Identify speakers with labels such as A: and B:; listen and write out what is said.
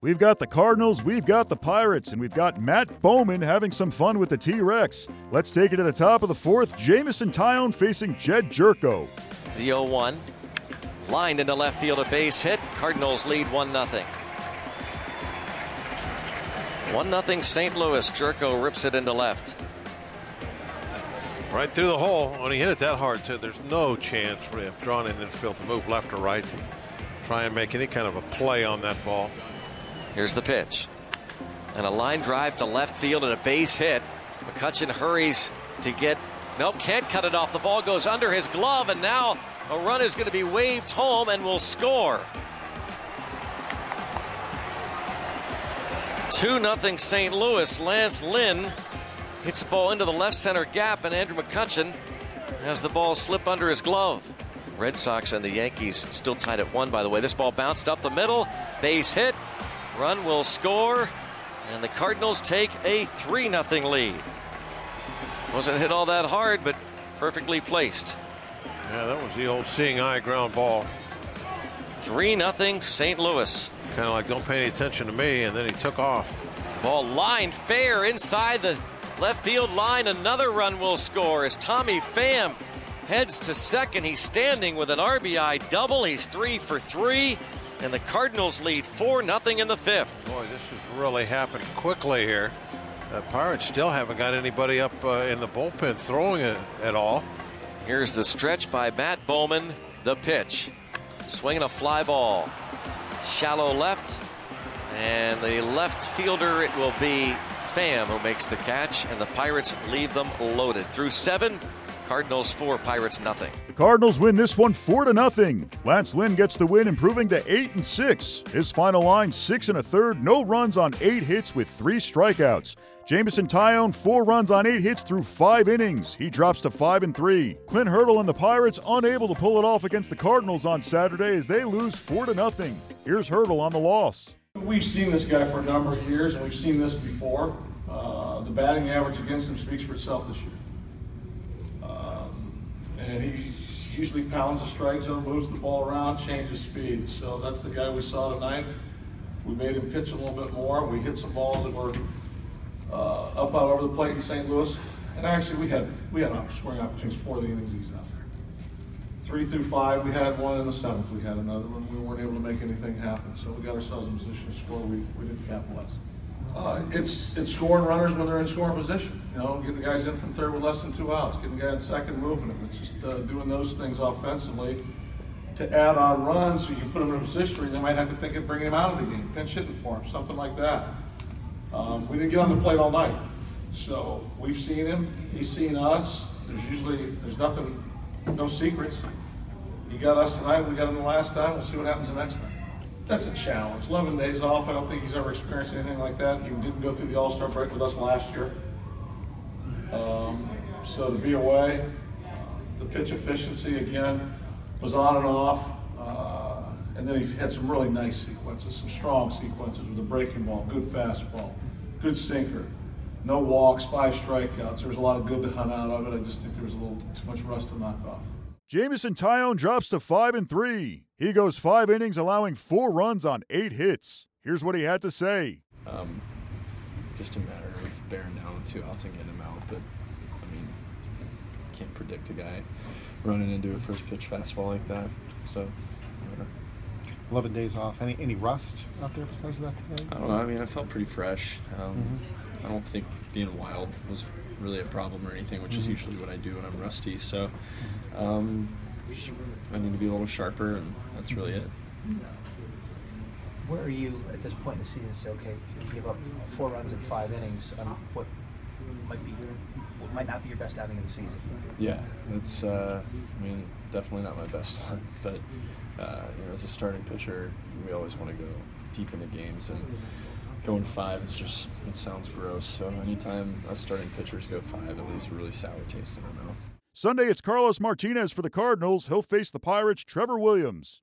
A: We've got the Cardinals, we've got the Pirates, and we've got Matt Bowman having some fun with the T Rex. Let's take it to the top of the fourth. Jameson Taillon facing Jedd Gyorko.
B: The 0 1. Lined into left field, a base hit. Cardinals lead 1 0. 1 0 St. Louis. Gyorko rips it into left.
C: Right through the hole. When he hit it that hard, too, there's no chance for him drawn in infield to move left or right to try and make any kind of a play on that ball.
B: Here's the pitch. And a line drive to left field and a base hit. McCutchen hurries to get. Nope, can't cut it off. The ball goes under his glove, and now a run is going to be waved home and will score. 2 0 St. Louis. Lance Lynn hits the ball into the left center gap, and Andrew McCutchen has the ball slip under his glove. Red Sox and the Yankees still tied at one, by the way. This ball bounced up the middle, base hit, Run will score, and the Cardinals take a 3 0 lead. Wasn't hit all that hard, but perfectly placed.
C: Yeah, that was the old seeing eye ground ball.
B: 3 0 St. Louis.
C: Kind of like, don't pay any attention to me, and then he took off.
B: Ball lined fair inside the left field line. Another run will score as Tommy Pham heads to second. He's standing with an RBI double. He's three for three and the Cardinals lead 4 0 in the fifth.
C: Boy, this has really happened quickly here. The Pirates still haven't got anybody up uh, in the bullpen throwing it at all.
B: Here's the stretch by Matt Bowman. The pitch. Swinging a fly ball. Shallow left. And the left fielder, it will be Pham who makes the catch. And the Pirates leave them loaded. Through seven, Cardinals four, Pirates nothing.
A: The Cardinals win this one four to nothing. Lance Lynn gets the win, improving to eight and six. His final line six and a third, no runs on eight hits with three strikeouts. Jameson Taillon, four runs on eight hits through five innings. He drops to five and three. Clint Hurdle and the Pirates unable to pull it off against the Cardinals on Saturday as they lose four to nothing. Here's Hurdle on the loss.
D: We've seen this guy for a number of years, and we've seen this before. Uh, the batting average against him speaks for itself this year and he usually pounds the strike zone, moves the ball around, changes speed. So that's the guy we saw tonight. We made him pitch a little bit more. We hit some balls that were uh, up out over the plate in St. Louis. And actually, we had we had scoring opportunities for the innings he's out there. Three through five, we had one in the seventh. We had another one. We weren't able to make anything happen. So we got ourselves in position to score. We, we didn't capitalize. Uh, it's it's scoring runners when they're in scoring position. You know, getting the guys in from third with less than two outs, getting the guy in second, moving them. It's just uh, doing those things offensively to add on runs so you can put them in a position where they might have to think of bringing him out of the game, pinch hitting for him, something like that. Um, we didn't get on the plate all night, so we've seen him. He's seen us. There's usually there's nothing, no secrets. He got us tonight. We got him the last time. We'll see what happens the next time that's a challenge. 11 days off, I don't think he's ever experienced anything like that. He didn't go through the All Star break with us last year. Um, so to be away, the pitch efficiency again was on and off. Uh, and then he had some really nice sequences, some strong sequences with a breaking ball, good fastball, good sinker, no walks, five strikeouts. There was a lot of good to hunt out of it. I just think there was a little too much rust to knock off.
A: Jameson Taillon drops to 5 and 3. He goes 5 innings allowing 4 runs on 8 hits. Here's what he had to say.
E: Um, just a matter of bearing down with two outs and getting him out, but I mean, can't predict a guy running into a first pitch fastball like that. So, whatever.
F: 11 days off. Any any rust out there because of that today?
E: I don't know. I mean, I felt pretty fresh. Um, mm-hmm. I don't think being wild was really a problem or anything, which mm-hmm. is usually what I do when I'm rusty. So um, I need to be a little sharper, and that's really it.
G: Where are you at this point in the season? Say, okay, you give up four runs in five innings. Um, what might be your, what might not be your best outing of the season?
E: Yeah, it's. Uh, I mean, definitely not my best one, but uh, you know, as a starting pitcher, we always want to go deep into games and going five is just it sounds gross. So anytime us starting pitchers go five, it leaves a really sour taste in our mouth.
A: Sunday, it's Carlos Martinez for the Cardinals. He'll face the Pirates' Trevor Williams.